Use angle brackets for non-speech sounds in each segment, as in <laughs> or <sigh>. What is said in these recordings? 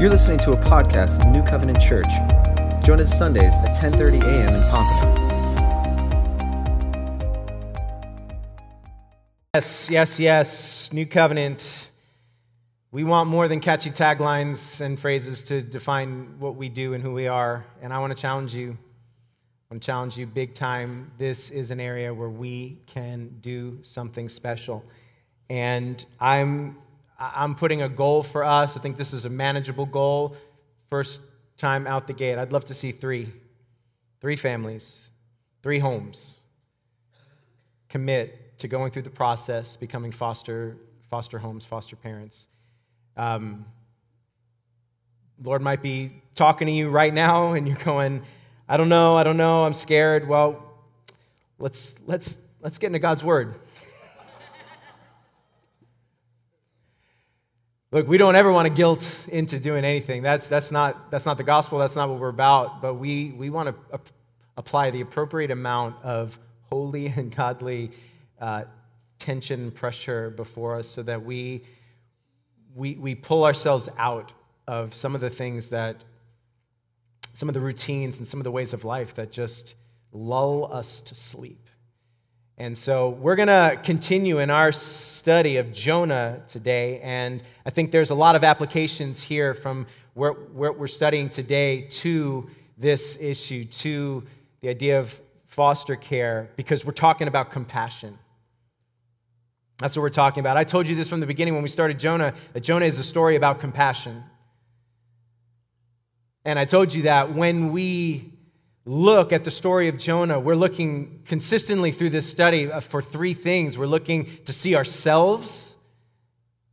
You're listening to a podcast of New Covenant Church. Join us Sundays at 10:30 a.m. in Pompano. Yes, yes, yes. New covenant. We want more than catchy taglines and phrases to define what we do and who we are. And I want to challenge you. I want to challenge you big time. This is an area where we can do something special. And I'm, I'm putting a goal for us. I think this is a manageable goal. First time out the gate, I'd love to see three. Three families, three homes commit to going through the process, becoming foster, foster homes, foster parents. Um, Lord might be talking to you right now, and you're going, I don't know, I don't know, I'm scared. Well, let's, let's, let's get into God's word. Look, we don't ever want to guilt into doing anything. That's, that's, not, that's not the gospel. That's not what we're about. But we, we want to ap- apply the appropriate amount of holy <laughs> and godly uh, tension and pressure before us so that we, we, we pull ourselves out of some of the things that, some of the routines and some of the ways of life that just lull us to sleep. And so we're going to continue in our study of Jonah today. And I think there's a lot of applications here from where we're studying today to this issue, to the idea of foster care, because we're talking about compassion. That's what we're talking about. I told you this from the beginning when we started Jonah, that Jonah is a story about compassion. And I told you that when we look at the story of Jonah, we're looking consistently through this study uh, for three things. We're looking to see ourselves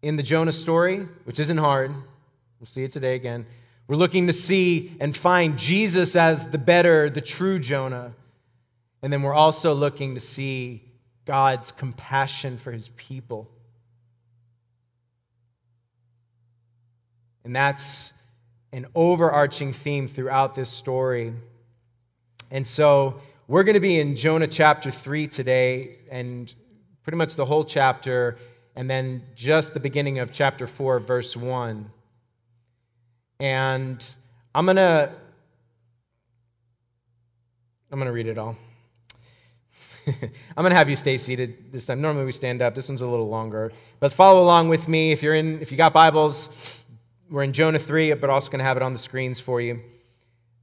in the Jonah story, which isn't hard. We'll see it today again. We're looking to see and find Jesus as the better, the true Jonah. And then we're also looking to see God's compassion for his people. And that's an overarching theme throughout this story. And so we're going to be in Jonah chapter 3 today, and pretty much the whole chapter, and then just the beginning of chapter 4, verse 1. And I'm going to. I'm going to read it all. <laughs> I'm going to have you stay seated this time. Normally we stand up. This one's a little longer. But follow along with me. If you're in if you got Bibles, we're in Jonah 3, but also going to have it on the screens for you.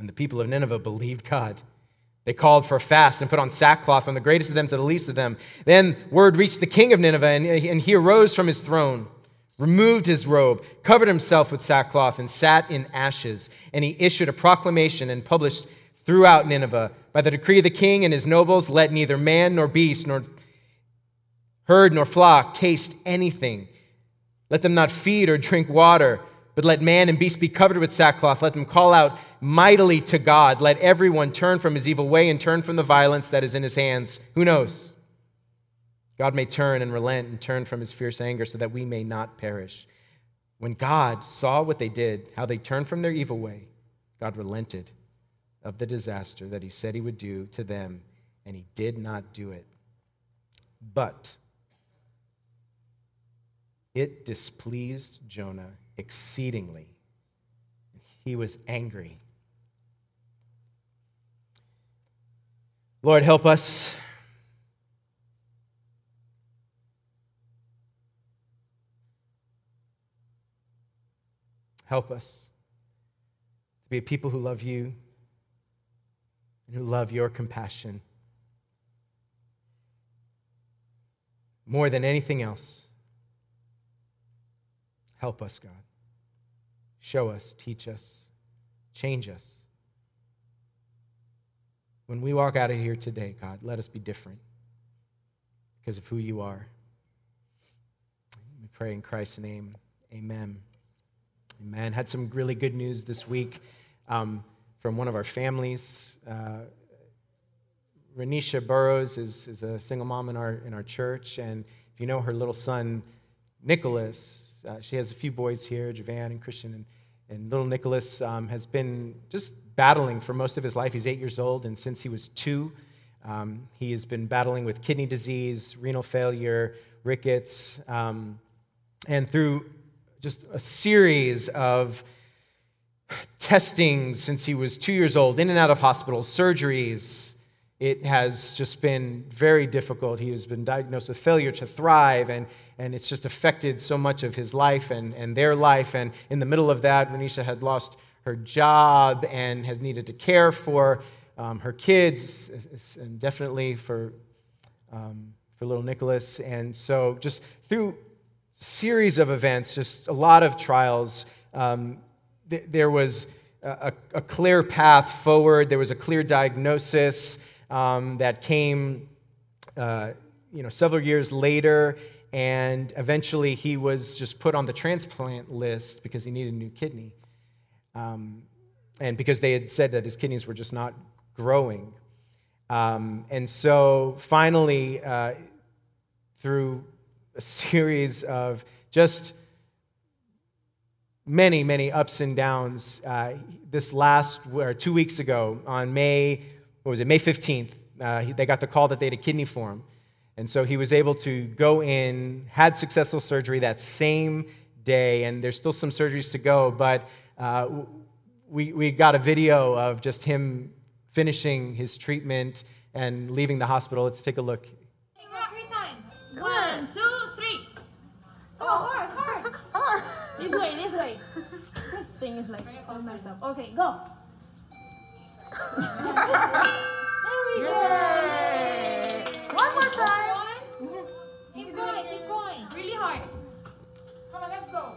And the people of Nineveh believed God. They called for a fast and put on sackcloth from the greatest of them to the least of them. Then word reached the king of Nineveh, and he arose from his throne, removed his robe, covered himself with sackcloth, and sat in ashes. And he issued a proclamation and published throughout Nineveh by the decree of the king and his nobles let neither man nor beast, nor herd nor flock taste anything. Let them not feed or drink water but let man and beast be covered with sackcloth. Let them call out mightily to God. Let everyone turn from his evil way and turn from the violence that is in his hands. Who knows? God may turn and relent and turn from his fierce anger so that we may not perish. When God saw what they did, how they turned from their evil way, God relented of the disaster that he said he would do to them, and he did not do it. But it displeased Jonah exceedingly. He was angry. Lord, help us. Help us to be a people who love you and who love your compassion more than anything else. Help us, God. Show us, teach us, change us. When we walk out of here today, God, let us be different because of who you are. We pray in Christ's name. Amen. Amen. Had some really good news this week um, from one of our families. Uh, Renisha Burrows is, is a single mom in our, in our church. And if you know her little son, Nicholas, uh, she has a few boys here, Javan and Christian. And, and little Nicholas um, has been just battling for most of his life. He's eight years old, and since he was two, um, he has been battling with kidney disease, renal failure, rickets, um, and through just a series of testing since he was two years old, in and out of hospitals, surgeries. It has just been very difficult. He has been diagnosed with failure to thrive, and, and it's just affected so much of his life and, and their life. And in the middle of that, Renisha had lost her job and has needed to care for um, her kids, and definitely for, um, for little Nicholas. And so, just through series of events, just a lot of trials, um, th- there was a, a, clear path forward. There was a clear diagnosis um, that came, uh, you know, several years later, and eventually he was just put on the transplant list because he needed a new kidney, um, and because they had said that his kidneys were just not growing. Um, and so finally, uh, through a <laughs> series of just many, many ups and downs, uh, this last, or two weeks ago, on May, what was it, May 15th, uh, they got the call that they had a kidney for him. And so he was able to go in, had successful surgery that same day, and there's still some surgeries to go, but uh, we, we got a video of just him finishing his treatment and leaving the hospital. Let's take a look. Three times. One, two, three. Oh, hard, hard. hard. This way, this way. This thing is like all messed up. Okay, go. <laughs> there we. One more time. Keep going, keep going. Really hard. Come on, let's go.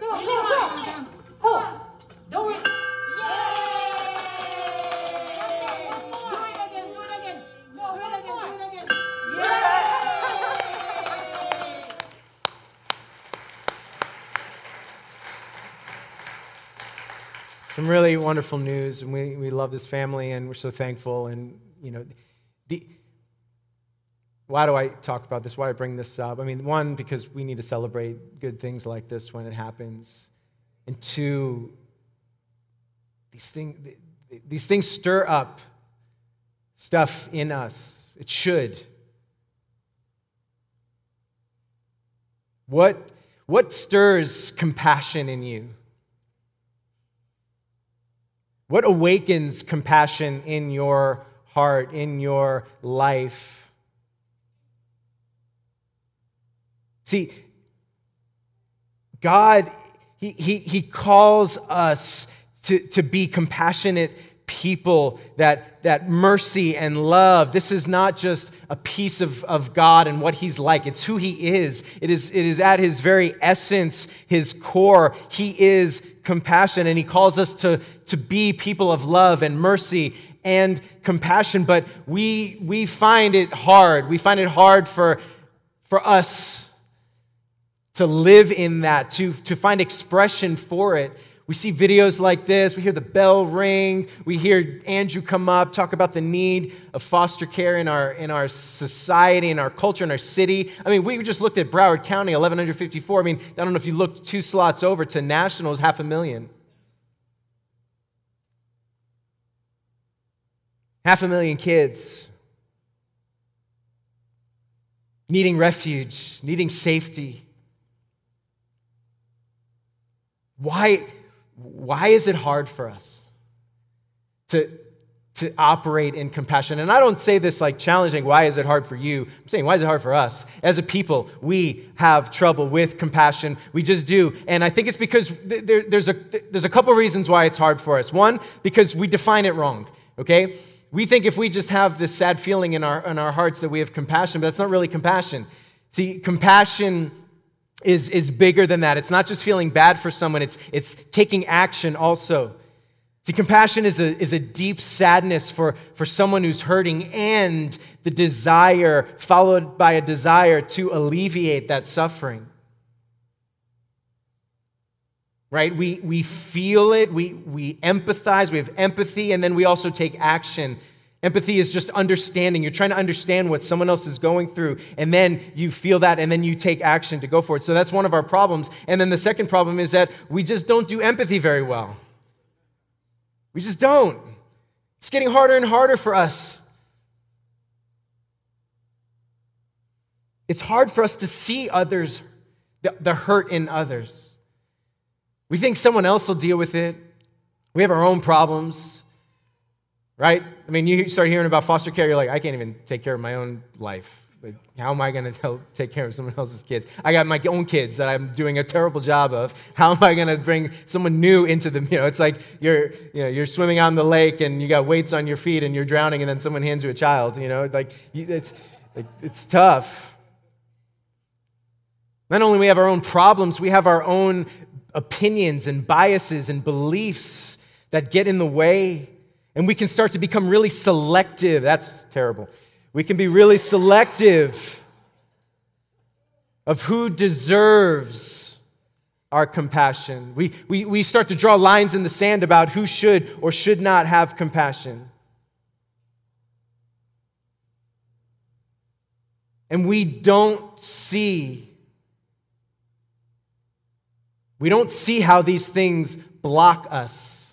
Go, really hard. Pull. Do it. Yay! Do it again. Do it again. Go, Do it one again. Do it again. Yay! <laughs> Some really wonderful news, and we, we love this family, and we're so thankful. And, you know, the, why do I talk about this? Why do I bring this up? I mean, one, because we need to celebrate good things like this when it happens. And two, these, thing, these things stir up stuff in us. It should. What, what stirs compassion in you? What awakens compassion in your heart, in your life? See, God, He, he, he calls us to, to be compassionate people, that, that mercy and love. This is not just a piece of, of God and what He's like, it's who He is. It is, it is at His very essence, His core. He is compassion, and He calls us to, to be people of love and mercy and compassion. But we, we find it hard. We find it hard for, for us to live in that, to, to find expression for it. We see videos like this. We hear the bell ring. We hear Andrew come up, talk about the need of foster care in our, in our society, in our culture, in our city. I mean, we just looked at Broward County, 1,154. I mean, I don't know if you looked two slots over to Nationals, half a million. Half a million kids needing refuge, needing safety. Why, why is it hard for us to, to operate in compassion? And I don't say this like challenging, why is it hard for you? I'm saying, why is it hard for us? As a people, we have trouble with compassion. We just do. And I think it's because there, there's, a, there's a couple reasons why it's hard for us. One, because we define it wrong, okay? We think if we just have this sad feeling in our, in our hearts that we have compassion, but that's not really compassion. See, compassion is, is bigger than that. It's not just feeling bad for someone, it's, it's taking action also. See, compassion is a, is a deep sadness for, for someone who's hurting and the desire, followed by a desire to alleviate that suffering. Right? We, we feel it, we, we empathize, we have empathy, and then we also take action. Empathy is just understanding. You're trying to understand what someone else is going through, and then you feel that, and then you take action to go for it. So that's one of our problems. And then the second problem is that we just don't do empathy very well. We just don't. It's getting harder and harder for us. It's hard for us to see others, the, the hurt in others. We think someone else will deal with it. We have our own problems, right? I mean, you start hearing about foster care, you're like, I can't even take care of my own life. Like, how am I going <laughs> to take care of someone else's kids? I got my own kids that I'm doing a terrible job of. How am I going to bring someone new into them? <laughs> You know, it's like you're, you know, you're swimming on the lake and you got weights on your feet and you're drowning, and then someone hands you a child. You know, like it's, it's tough. Not only we have our own problems, we have our own opinions and biases and beliefs that get in the way. And we can start to become really selective. That's terrible. We can be really selective of who deserves our compassion. We, we, we start to draw lines in the sand about who should or should not have compassion. And we don't see we don't see how these things block us.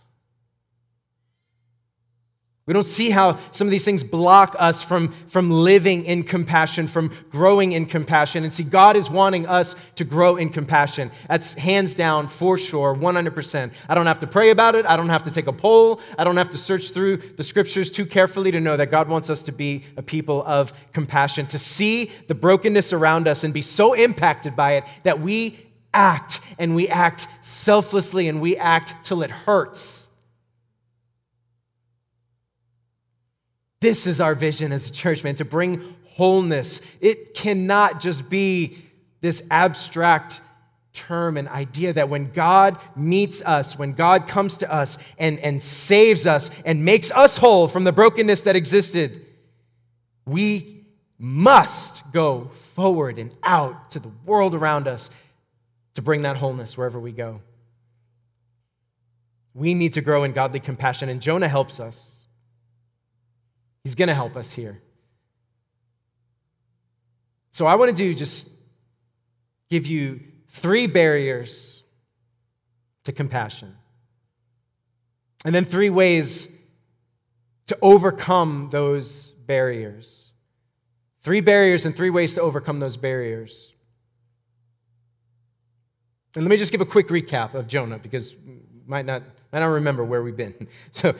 We don't see how some of these things block us from, from living in compassion, from growing in compassion. And see, God is wanting us to grow in compassion. That's hands down, for sure, 100%. I don't have to pray about it. I don't have to take a poll. I don't have to search through the scriptures too carefully to know that God wants us to be a people of compassion, to see the brokenness around us and be so impacted by it that we act and we act selflessly and we act till it hurts. This is our vision as a church, man, to bring wholeness. It cannot just be this abstract term and idea that when God meets us, when God comes to us and, and saves us and makes us whole from the brokenness that existed, we must go forward and out to the world around us to bring that wholeness wherever we go. We need to grow in godly compassion, and Jonah helps us. He's going to help us here. So, I want to do just give you three barriers to compassion, and then three ways to overcome those barriers. Three barriers and three ways to overcome those barriers. And let me just give a quick recap of Jonah because might not I don't remember where we've been. <laughs> So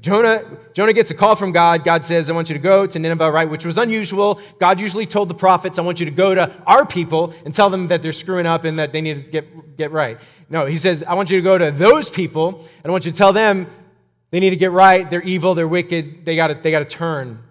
Jonah, Jonah gets a call from God. God says, I want you to go to Nineveh, right? Which was unusual. God usually told the prophets, I want you to go to our people and tell them that they're screwing up and that they need to get, get right. No, he says, I want you to go to those people and I want you to tell them they need to get right. They're evil, they're wicked, they gotta, they gotta turn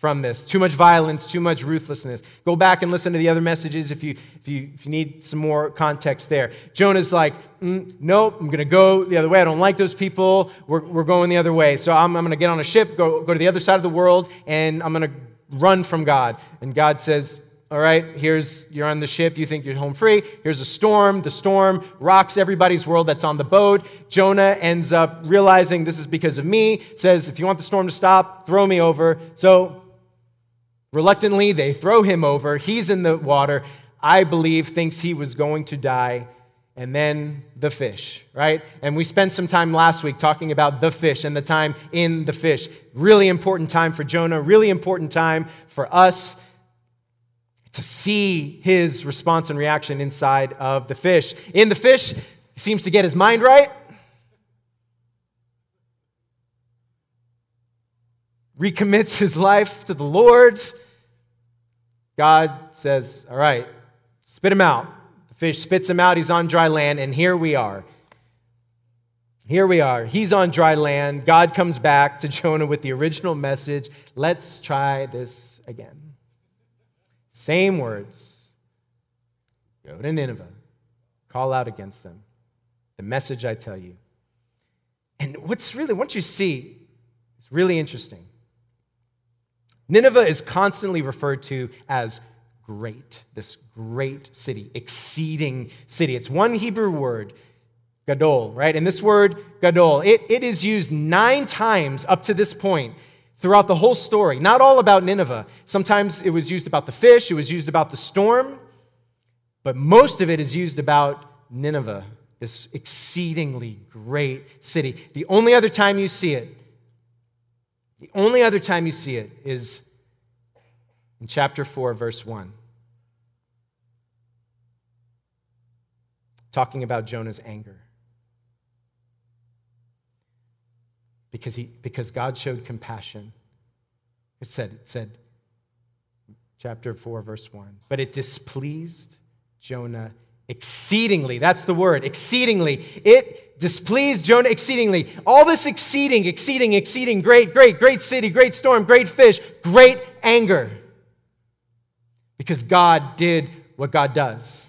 from this. Too much violence, too much ruthlessness. Go back and listen to the other messages if you, if you, if you need some more context there. Jonah's like, mm, nope, I'm going to go the other way. I don't like those people. We're, we're going the other way. So I'm, I'm going to get on a ship, go, go to the other side of the world, and I'm going to run from God. And God says, all right, here's, you're on the ship, you think you're home free. Here's a storm. The storm rocks everybody's world that's on the boat. Jonah ends up realizing this is because of me, says, if you want the storm to stop, throw me over. So Reluctantly, they throw him over. He's in the water. I believe thinks he was going to die. And then the fish, right? And we spent some time last week talking about the fish and the time in the fish. Really important time for Jonah, really important time for us to see his response and reaction inside of the fish. In the fish, he seems to get his mind right. Recommits his life to the Lord God says, All right, spit him out. The fish spits him out. He's on dry land, and here we are. Here we are. He's on dry land. God comes back to <laughs> Jonah with the original message. Let's try this again. Same words. Go to Nineveh. Call out against them. The message I tell you. And what's really, what you see, it's really interesting. Nineveh is constantly referred to as great, this great city, exceeding city. It's one Hebrew word, Gadol, right? And this word, Gadol, it, it is used nine times up to this point throughout the whole story. Not all about Nineveh. Sometimes it was used about the fish, it was used about the storm, but most of it is used about Nineveh, this exceedingly great city. The only other time you see it, the only other time you see it is in chapter 4, verse 1. Talking about Jonah's anger. Because, he, because God showed compassion. It said, it said, chapter 4, verse 1. But it displeased Jonah exceedingly. That's the word, exceedingly. It displeased Jonah exceedingly. All this exceeding, exceeding, exceeding, great, great, great city, great storm, great fish, great anger. Because God did what God does.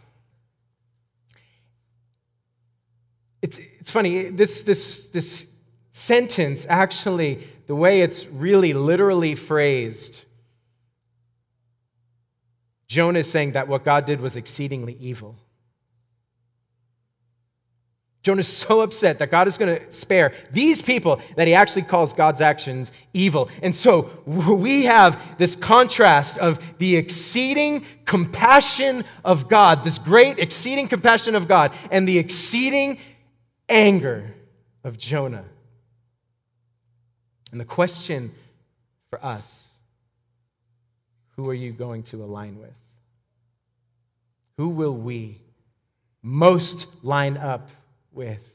It's, it's funny, this, this, this sentence actually, the way it's really literally phrased, Jonah is saying that what God did was exceedingly evil. Jonah is so upset that God is going to spare these people that he actually calls God's actions evil. And so we have this contrast of the exceeding compassion of God, this great exceeding compassion of God, and the exceeding anger of Jonah. And the question for us who are you going to align with? Who will we most line up with?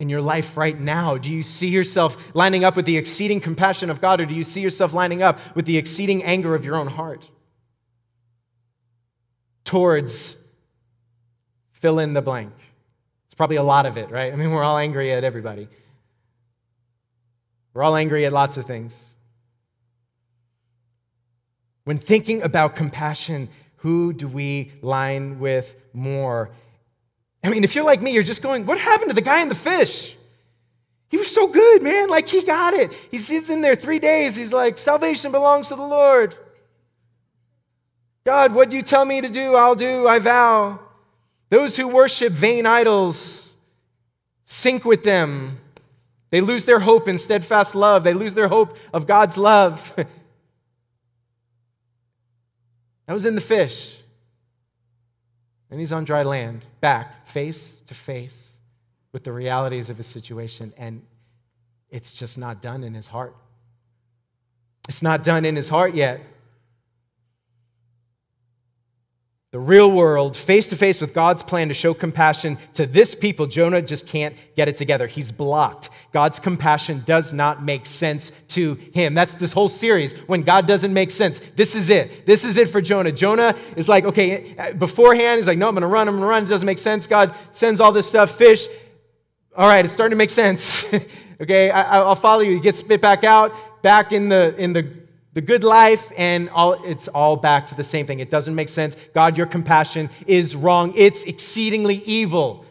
In your life right now, do you see yourself lining up with the exceeding compassion of God, or do you see yourself lining up with the exceeding anger of your own heart? Towards fill in the blank. It's probably a lot of it, right? I mean, we're all angry at everybody. We're all angry at lots of things. When thinking about compassion, who do we line with more? I mean, if you're like me, you're just going, what happened to the guy in the fish? He was so good, man. Like, he got it. He sits in there three days. He's like, salvation belongs to the Lord. God, what do you tell me to do, I'll do, I vow. Those who worship vain idols sink with them. They lose their hope in steadfast love. They lose their hope of God's love. <laughs> that was in the fish. And he's on dry land, back, face to face with the realities of his situation. And it's just not done in his heart. It's not done in his heart yet. The real world, face to face with God's plan to show compassion to this people, Jonah just can't get it together. He's blocked. God's compassion does not make sense to him. That's this whole series. When God doesn't make sense, this is it. This is it for Jonah. Jonah is like, okay, beforehand, he's like, no, I'm going to run, I'm going to run. It doesn't make sense. God sends all this stuff, fish. All right, it's starting to make sense. <laughs> okay, I, will follow you. He gets spit back out, back in the in the the good life, and all, it's all back to the same thing. It doesn't make sense. God, your compassion is wrong. It's exceedingly evil.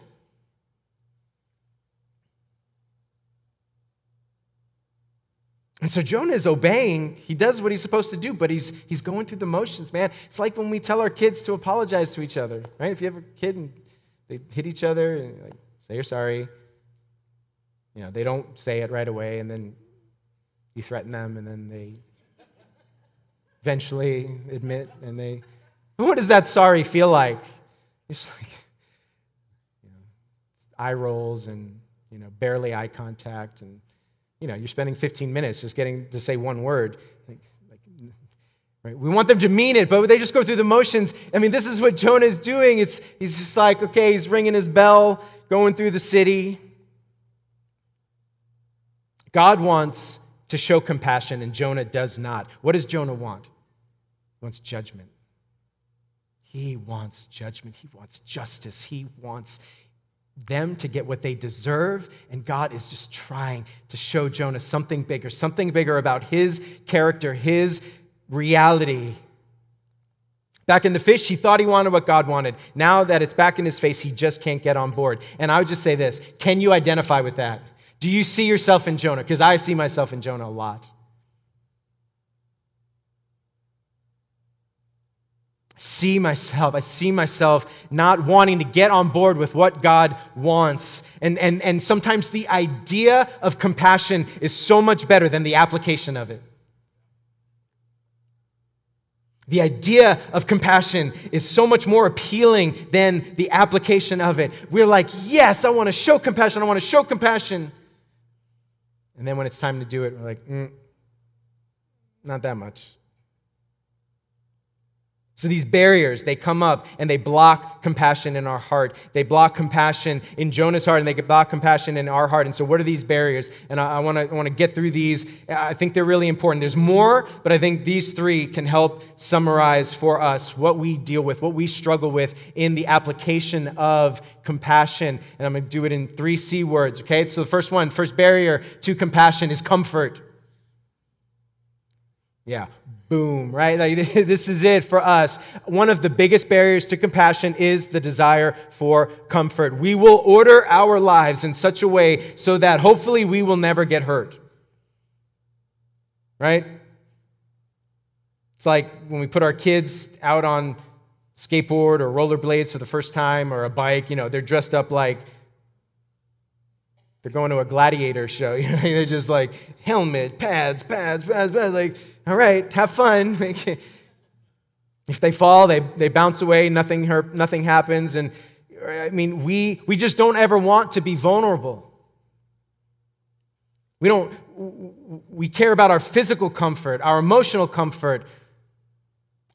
And so Jonah is obeying. He does what he's supposed to do, but he's, he's going through the motions, man. It's like when we tell our kids to apologize to each other, right? If you have a kid and they hit each other, and like, say you're sorry. You know, they don't say it right away, and then you threaten them, and then they eventually admit and they what does that sorry feel like? It's like you know, eye rolls and you know barely eye contact and you know you're spending 15 minutes just getting to say one word. Like, right? we want them to mean it but they just go through the motions. I mean this is what jonah is doing. It's he's just like okay he's ringing his bell going through the city. God wants to show compassion and jonah does not. What does jonah want wants judgment. He wants judgment. He wants justice. He wants them to get what they deserve. And God is just trying to show Jonah something bigger, something bigger about his character, his reality. Back in the fish, he thought he wanted what God wanted. Now that it's back in his face, he just can't get on board. And I would just say this can you identify with that? Do you see yourself in Jonah? Because I see myself in Jonah a lot. See myself. I see myself not wanting to get on board with what God wants. And, and, and sometimes the idea of compassion is so much better than the application of it. The idea of compassion is so much more appealing than the application of it. We're like, yes, I want to show compassion. I want to show compassion. And then when it's time to do it, we're like, mm, not that much. So these barriers, they come up and they block compassion in our heart. They block compassion in Jonah's heart and they block compassion in our heart. And so, what are these barriers? And I, I want to want to get through these. I think they're really important. There's more, but I think these three can help summarize for us what we deal with, what we struggle with in the application of compassion. And I'm going to do it in three C words. Okay. So the first one, first barrier to compassion is comfort. Yeah, boom, right? Like, <laughs> this is it for us. One of the biggest barriers to compassion is the desire for comfort. We will order our lives in such a way so that hopefully we will never get hurt. Right? It's like when we put our kids out on skateboard or rollerblades for the first time or a bike, you know, they're dressed up like they're going to a gladiator show. <laughs> You know, they're just like helmet, pads, pads, pads, pads, like all right, have fun. <laughs> if they fall, they, they bounce away, nothing, hurt, nothing happens. And I mean, we, we just don't ever want to be vulnerable. We don't, we care about our physical comfort, our emotional comfort,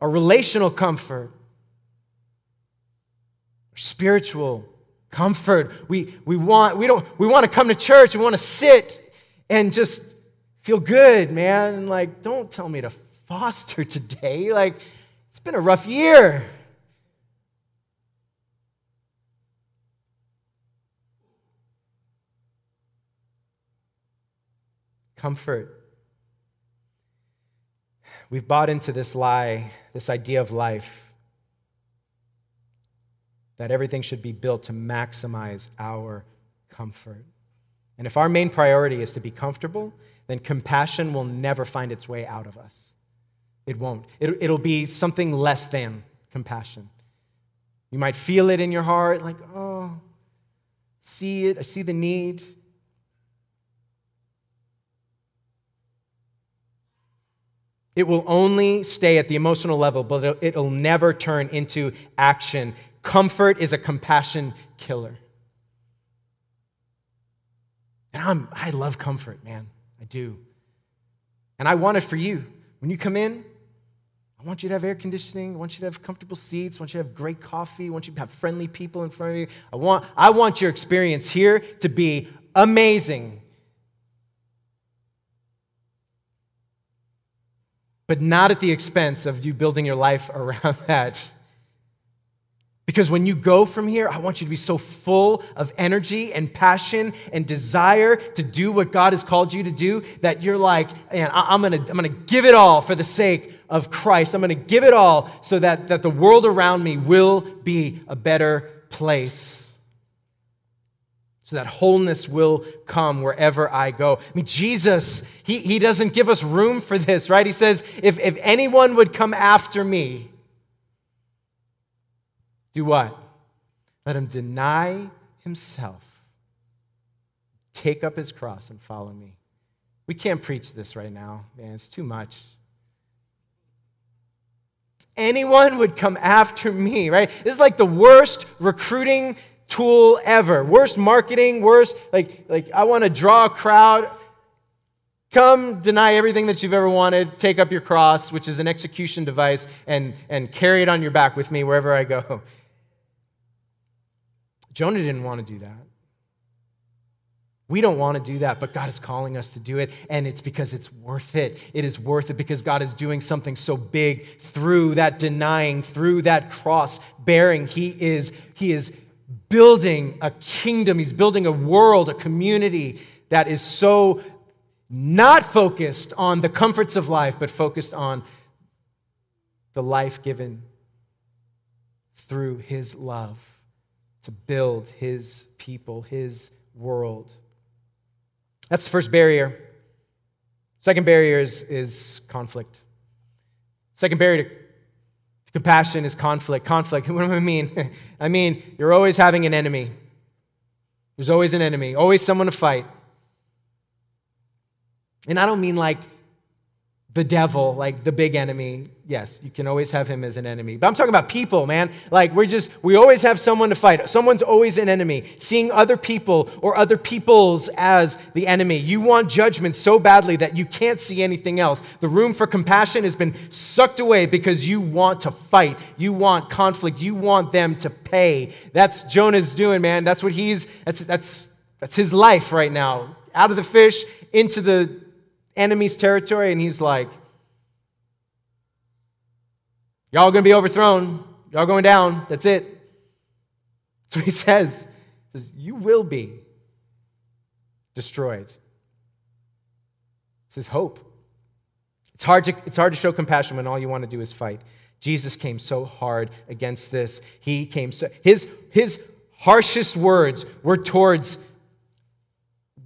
our relational comfort, spiritual comfort. We, we, want, we, don't, we want to come to church, we want to sit and just feel good, man. And like, don't tell me to foster today. Like, it's been a rough year. Comfort. We've bought into this lie, this idea of life, that everything should be built to maximize our comfort. And if our main priority is to be comfortable, then compassion will never find its way out of us. It won't. It, will be something less than compassion. You might feel it in your heart, like, oh, see it, I see the need. It will only stay at the emotional level, but it'll never turn into action. Comfort is a compassion killer. And I'm, I love comfort, man. I do. And I want it for you. When you come in, I want you to have air conditioning. I want you to have comfortable seats. I want you to have great coffee. I want you to have friendly people in front of you. I want, I want your experience here to be amazing. But not at the expense of you building your life <laughs> around that. Because when you go from here, I want you to be so full of energy and passion and desire to do what God has called you to do that you're like, man, I'm to I'm to give it all for the sake of Christ. I'm to give it all so that, that the world around me will be a better place. So that wholeness will come wherever I go. I mean, Jesus, he, he doesn't give us room for this, right? He says, if, if anyone would come after me, do what? Let him deny himself, take up his cross, and follow me. We can't preach this right now, man. It's too much. Anyone would come after me, right? This is like the worst recruiting tool ever. Worst marketing, worst, like, like I want to draw a crowd. Come deny everything that you've ever wanted, take up your cross, which is an execution device, and, and carry it on your back with me wherever I go. Jonah didn't want to do that. We don't want to do that, but God is calling us to do it, and it's because it's worth it. It is worth it because God is doing something so big through that denying, through that cross bearing. He is, he is building a kingdom, He's building a world, a community that is so not focused on the comforts of life, but focused on the life given through His love to build his people, his world. That's the first barrier. Second barrier is, is conflict. Second barrier to, to Compassion is conflict. Conflict, <laughs> what do I mean? <laughs> I mean, you're always having an enemy. There's always an enemy, always someone to fight. And I don't mean like the devil, like the big enemy. Yes, you can always have him as an enemy. But I'm talking about people, man. Like we're just, we always have someone to fight. Someone's always an enemy. Seeing other people or other peoples as the enemy. You want judgment so badly that you can't see anything else. The room for compassion has been sucked away because you want to fight. You want conflict. You want them to pay. That's Jonah's doing, man. That's what he's, that's, that's, that's his life right now. Out of the fish, into the enemy's territory, and he's like, Y'all gonna be overthrown. Y'all going down. That's it. What he <laughs> says. He says, You will be destroyed. It's his hope. It's hard, to, it's hard to show compassion when all you want to do is fight. Jesus came so hard against this. He came so his his harshest words were towards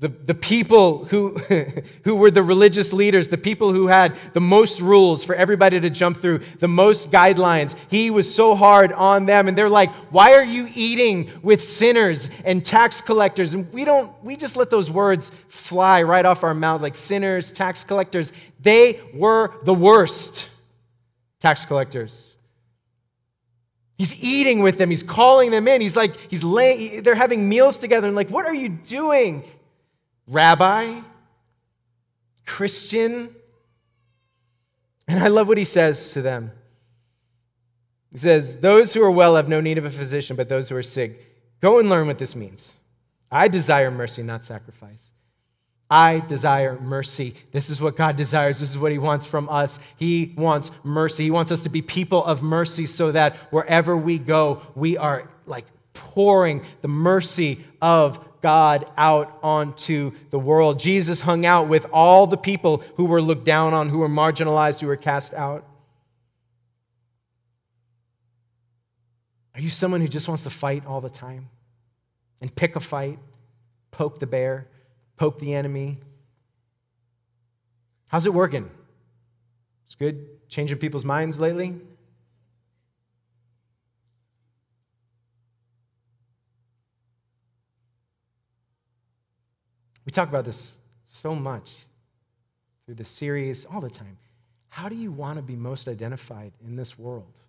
the, the people who, <laughs> who were the religious leaders, the people who had the most rules for everybody to jump through, the most guidelines. He was so hard on them. And they're like, why are you eating with sinners and tax collectors? And we don't, we just let those words fly right off our mouths like sinners, tax collectors. They were the worst tax collectors. He's eating with them. He's calling them in. He's like, he's laying, they're having meals together. And like, what are you doing? Rabbi, Christian. And I love what he says to them. He says, Those who are well have no need of a physician, but those who are sick. Go and learn what this means. I desire mercy, not sacrifice. I desire mercy. This is what God desires. This is what He wants from us. He wants mercy. He wants us to be people of mercy so that wherever we go, we are like pouring the mercy of God out onto the world. Jesus hung out with all the people who were looked down on, who were marginalized, who were cast out. Are you someone who just wants to fight all the time and pick a fight, poke the bear, poke the enemy? How's it working? It's good changing people's minds lately? We talk about this so much through the series all the time. How do you want to be most identified in this world?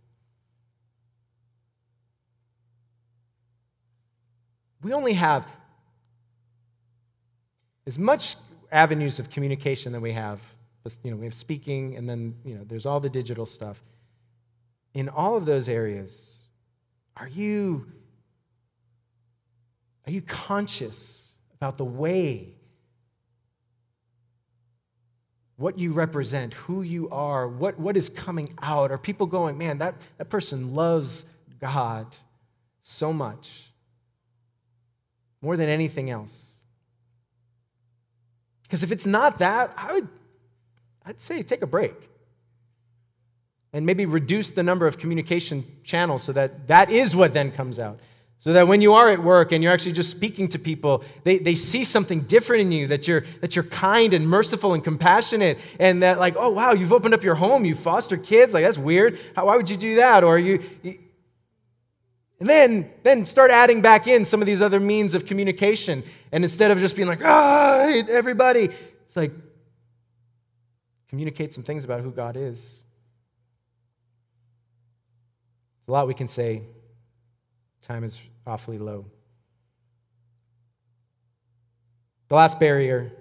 We only have as much avenues of communication that we have. You know, we have speaking, and then you know, there's all the digital stuff. In all of those areas, are you are you conscious about the way, what you represent, who you are, what, what is coming out? Are people going, man, that, that person loves God so much, more than anything else? Because if it's not that, I would, I'd say take a break and maybe reduce the number of communication channels so that that is what then comes out. So that when you are at work and you're actually just speaking to people, they, they see something different in you, that you're, that you're kind and merciful and compassionate, and that, like, oh, wow, you've opened up your home, you foster kids. Like, that's weird. How, why would you do that? Or you, you. And then, then start adding back in some of these other means of communication. And instead of just being like, ah, everybody, it's like, communicate some things about who God is. A lot we can say. Time is awfully low. The last barrier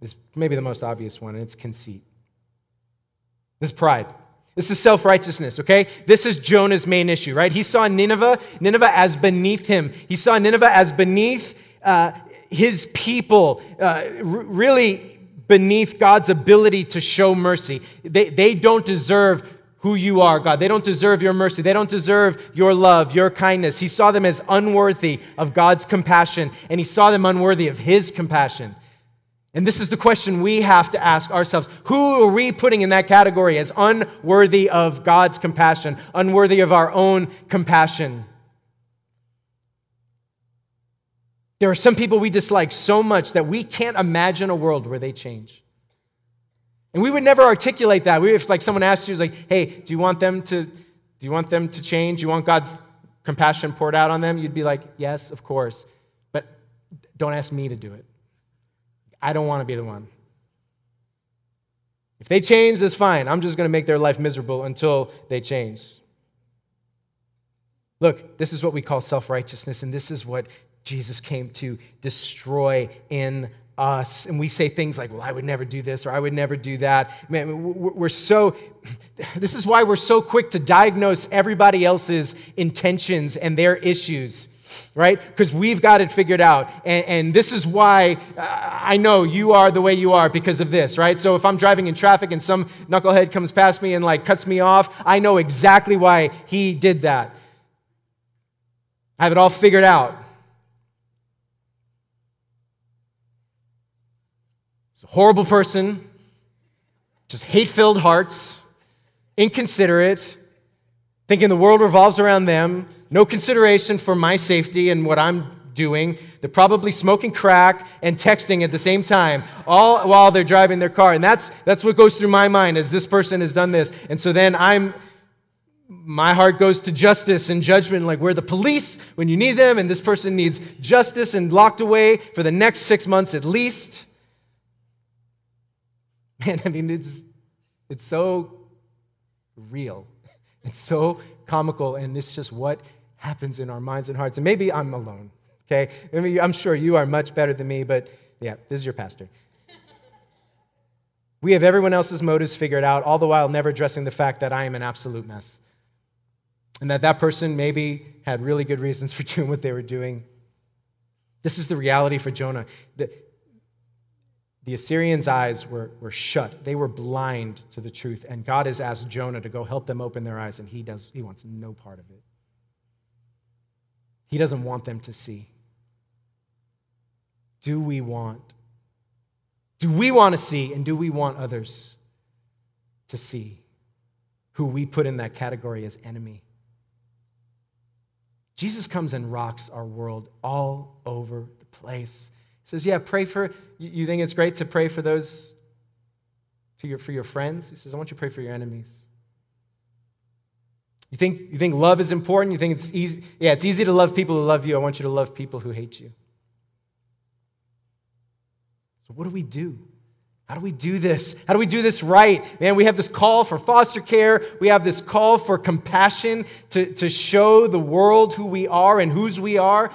is maybe the most obvious one, and it's conceit. This is pride. This is self righteousness, okay? This is Jonah's main issue, right? He saw Nineveh, Nineveh as beneath him. He saw Nineveh as beneath uh, his people, uh, r- really beneath God's ability to show mercy. They, they don't deserve who you are, God. They don't deserve your mercy. They don't deserve your love, your kindness. He saw them as unworthy of God's compassion, and he saw them unworthy of his compassion. And this is the question we have to ask ourselves Who are we putting in that category as unworthy of God's compassion, unworthy of our own compassion? There are some people we dislike so much that we can't imagine a world where they change. And we would never articulate that. We, if like someone asked you, like, hey, do you want them to, do you want them to change? Do you want God's compassion poured out on them? You'd be like, yes, of course. But don't ask me to do it. I don't want to be the one. If they change, that's fine. I'm just going to make their life miserable until they change. Look, this is what we call self righteousness, and this is what Jesus came to destroy in us. And we say things like, well, I would never do this or I would never do that. Man, we're so, <laughs> this is why we're so quick to diagnose everybody else's intentions and their issues right? Because we've got it figured out. And, and, this is why I know you are the way you are because of this, right? So if I'm driving in traffic and some knucklehead comes past me and like cuts me off, I know exactly why he did that. I have it all figured out. He's a horrible person, just hate filled hearts, inconsiderate, thinking the world revolves around them, no consideration for my safety and what I'm doing. They're probably smoking crack and texting at the same time, all while they're driving their car. And that's, that's what goes through my mind as this person has done this. And so then I'm, my heart goes to justice and judgment, like we're the police when you need them, and this person needs justice and locked away for the next six months at least. <laughs> Man, I mean, it's, it's so real. It's so comical, and it's just what happens in our minds and hearts. And maybe I'm alone, okay? I mean, I'm sure you are much better than me, but yeah, this is your pastor. <laughs> we have everyone else's motives figured out, all the while never addressing the fact that I am an absolute mess. And that that person maybe had really good reasons for <laughs> doing what they were doing. This is the reality for Jonah. The Assyrians' eyes were, were shut. They were blind to the truth. And God has asked Jonah to go help them open their eyes, and he, does, he wants no part of it. He doesn't want them to see. Do we want? Do we want to see, and do we want others to see who we put in that category as enemy? Jesus comes and rocks our world all over the place says, Yeah, pray for, you think it's great to pray for those, to your, for your friends? He says, I want you to pray for your enemies. You think, you think love is important? You think it's easy? Yeah, it's easy to love people who love you. I want you to love people who hate you. So, what do we do? How do we do this? How do we do this right? Man, we have this call for foster care. We have this call for compassion to, to show the world who we are and whose we are.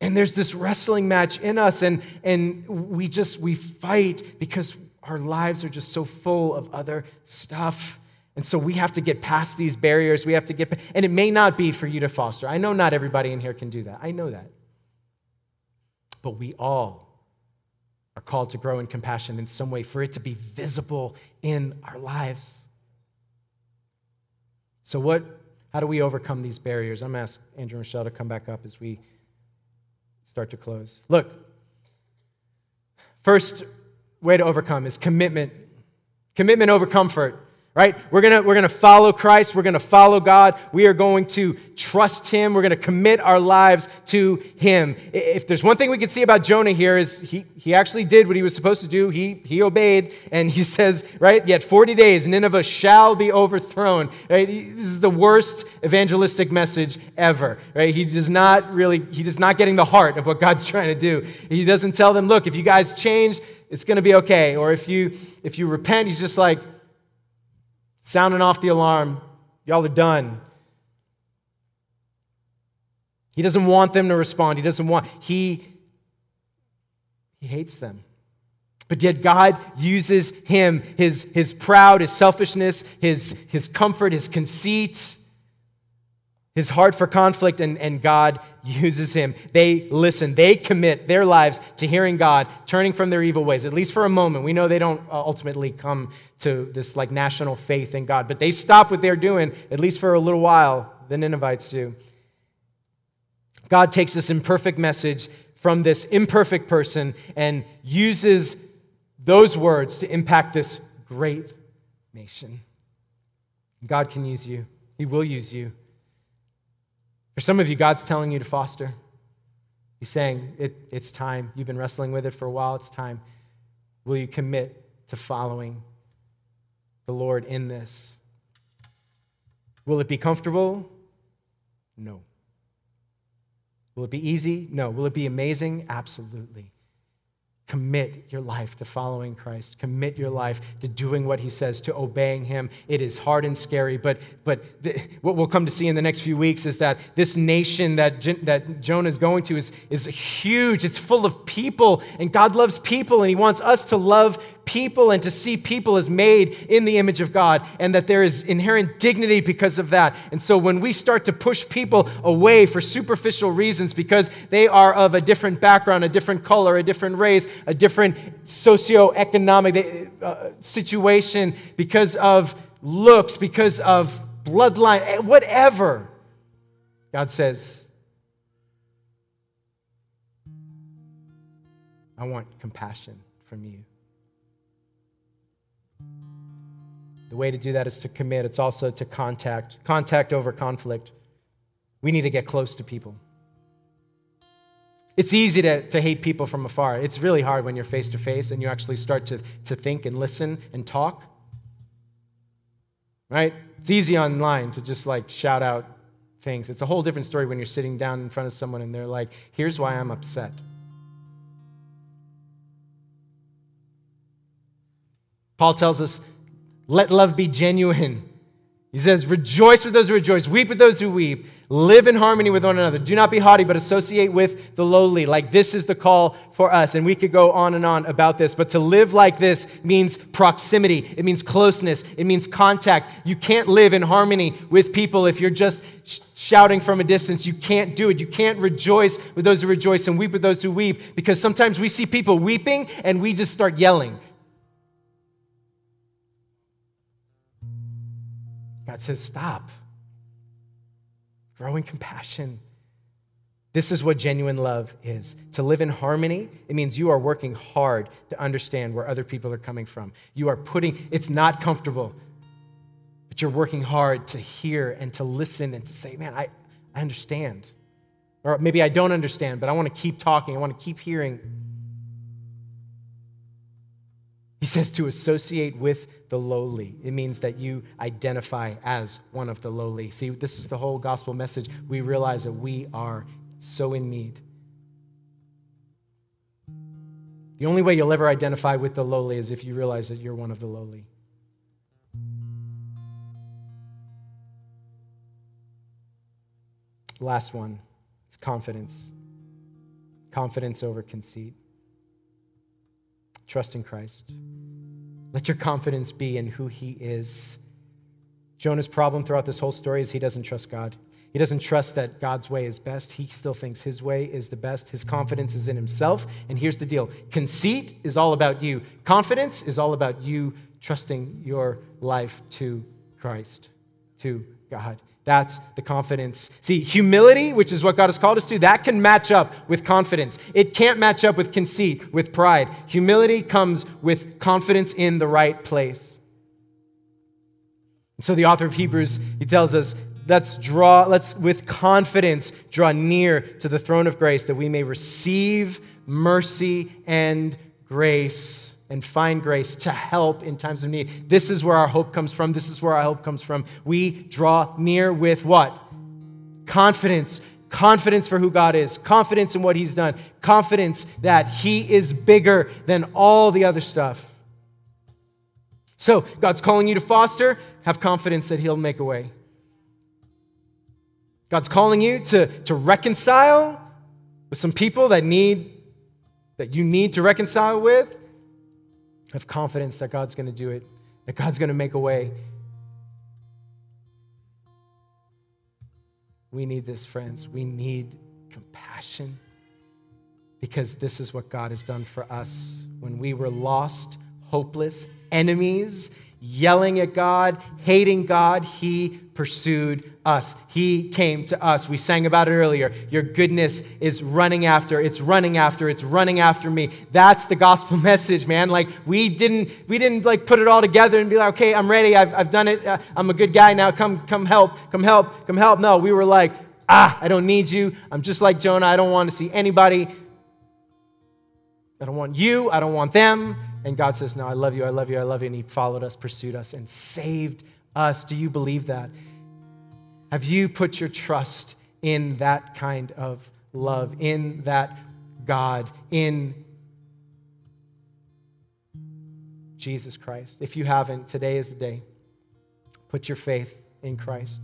And there's this wrestling match in us, and, and we just we fight because our lives are just so full of other stuff. And so we have to get past these barriers. We have to get, and it may not be for you to foster. I know not everybody in here can do that. I know that. But we all are called to grow in compassion in some way for it to be visible in our lives. So, what, how do we overcome these barriers? I'm going to ask Andrew and Michelle to come back up as we start to close. Look, first way to overcome is commitment. Commitment over comfort right? We're to we're to follow Christ. We're to follow God. We are going to trust Him. We're to commit our lives to Him. If there's one thing we can see about Jonah here is he, he actually did what he was supposed to do. He, he obeyed. And he <laughs> says, right, yet 40 days, Nineveh shall be overthrown. Right? This is the worst evangelistic message ever. Right? He does not really, he is not getting the heart of what God's <laughs> trying to do. He doesn't tell them, look, if you guys change, it's to be okay. Or if you, if you repent, he's just like, sounding off the alarm. Y'all are done. He doesn't want them to respond. He doesn't want, he, he hates them. But yet God uses him, his, his proud, his selfishness, his, his comfort, his conceit, his heart for conflict, and, and God uses him. They listen, they commit their lives to hearing God, turning from their evil ways, at least for a moment. We know they don't uh, ultimately come to this like national faith in God, but they stop what they're doing, at least for a little while, the Ninevites do. God takes this imperfect message from this imperfect person and uses those words to impact this great nation. God can use you, He will use you. For some of you, God's telling you to foster. He's saying, it, It's time. You've been wrestling with it for a while. It's time. Will you commit to following the Lord in this. Will it be comfortable? No. Will it be easy? No. Will it be amazing? Absolutely. Commit your life to following Christ. Commit your life to doing what he says, to obeying him. It is hard and scary, but, but what we'll come to see in the next few weeks is that this nation that, that Jonah is going to is, is huge. It's full of people, and God loves people, and he wants us to love people and to see people as made in the image of God, and that there is inherent dignity because of that. And so when we start to push people away for superficial reasons because they are of a different background, a different color, a different race, a different socioeconomic uh, situation, because of looks, because of bloodline, eh, whatever. God says, I want compassion from you. The way to do that is to commit. It's also to contact, contact over conflict. We need to get close to people. It's easy to, to hate people from afar. It's really hard when you're face to face and you actually start to, to think and listen and talk. Right? It's easy online to just like shout out things. It's a whole different story when you're sitting down in front of someone and they're like, here's why I'm upset. Paul tells us, let love be genuine. He says, Rejoice with those who rejoice, weep with those who weep, live in harmony with one another. Do not be haughty, but associate with the lowly. Like this is the call for us. And we could go on and on about this, but to live like this means proximity, it means closeness, it means contact. You can't live in harmony with people if you're just sh- shouting from a distance. You can't do it. You can't rejoice with those who rejoice and weep with those who weep because sometimes we see people weeping and we just start yelling. God says, Stop. Growing compassion. This is what genuine love is. To live in harmony, it means you are working hard to understand where other people are coming from. You are putting, it's not comfortable, but you're working hard to hear and to listen and to say, man, I, I understand. Or maybe I don't understand, but I want to keep talking. I want to keep hearing. He says to associate with the lowly. It means that you identify as one of the lowly. See, this is the whole gospel message. We realize that we are so in need. The only way you'll ever identify with the lowly is if you realize that you're one of the lowly. Last one is confidence. Confidence over conceit. Trust in Christ. Let your confidence be in who he is. Jonah's problem throughout this whole story is he doesn't trust God. He doesn't trust that God's way is best. He still thinks his way is the best. His confidence is in himself. And here's the deal conceit is all about you, confidence is all about you trusting your life to Christ, to God. That's the confidence. See, humility, which is what God has called us to, that can match up with confidence. It can't match up with conceit, with pride. Humility comes with confidence in the right place. And so the author of Hebrews, he tells us, let's draw, let's with confidence draw near to the throne of grace that we may receive mercy and grace and find grace to help in times of need. This is where our hope comes from. This is where our hope comes from. We draw near with what? Confidence. Confidence for who God is, confidence in what He's done, confidence that He is bigger than all the other stuff. So, God's calling you to foster, have confidence that He'll make a way. God's calling you to, to reconcile with some people that need that you need to reconcile with have confidence that God's going to do it, that God's going to make a way. We need this, friends. We need compassion because this is what God has done for us. When we were lost, hopeless, enemies, yelling at God, hating God, He pursued us. He came to us. We sang about it earlier. Your goodness is running after, it's running after, it's running after me. That's the gospel <laughs> message, man. Like we didn't, we didn't like put it all together and be like, okay, I'm ready. I've, I've done it. Uh, I'm a good guy now. Come, come help, come help, come help. No, we were like, ah, I don't need you. I'm just like Jonah. I don't want to see anybody. I don't want you. I don't want them. And God says, No, I love you, I love you, I love you. And He followed us, pursued us, and saved us. Do you believe that? Have you put your trust in that kind of love, in that God, in Jesus Christ? If you haven't, today is the day. Put your faith in Christ,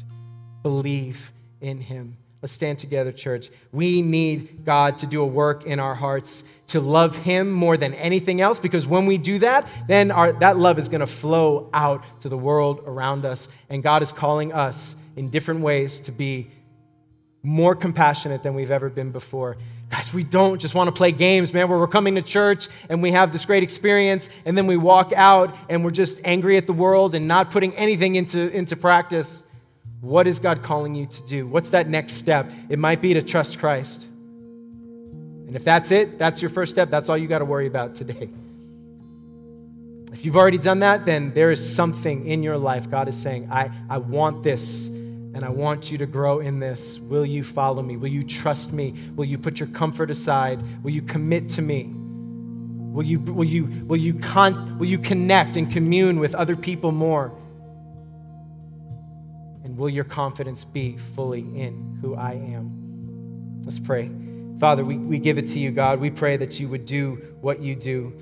believe in Him. Let's stand together, church. We need God to do a work in our hearts to love Him more than anything else because when we do that, then our, that love is going to flow out to the world around us. And God is calling us in different ways to be more compassionate than we've ever been before. Guys, we don't just want to play games, man, where we're coming to church and we have this great experience and then we walk out and we're just angry at the world and not putting anything into, into practice. What is God calling you to do? What's that next step? It might be to trust Christ. And if that's it, that's your first step, that's all you got to worry about today. If you've already done that, then there is something in your life God is saying, I, I want this and I want you to grow in this. Will you follow me? Will you trust me? Will you put your comfort aside? Will you commit to me? Will you, will you, will you, con- will you connect and commune with other people more? Will your confidence be fully in who I am? Let's pray. Father, we, we give it to you, God. We pray that you would do what you do,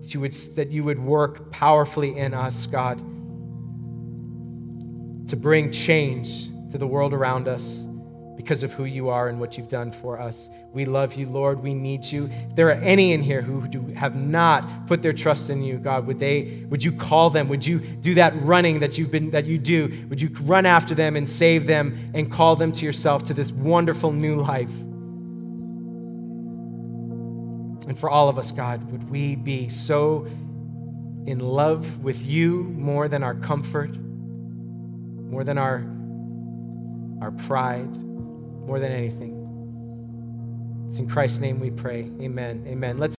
that you would, that you would work powerfully in us, God, to bring change to the world around us because of who you are and what you've done for us. We love you, Lord. We need you. If there are any in here who do, have not put their trust in you, God, would they would you call them? Would you do that running that you've been that you do? Would you run after them and save them and call them to yourself to this wonderful new life? And for all of us, God, would we be so in love with you more than our comfort, more than our our pride, more than anything. It's in Christ's name we pray. Amen. Amen. Let's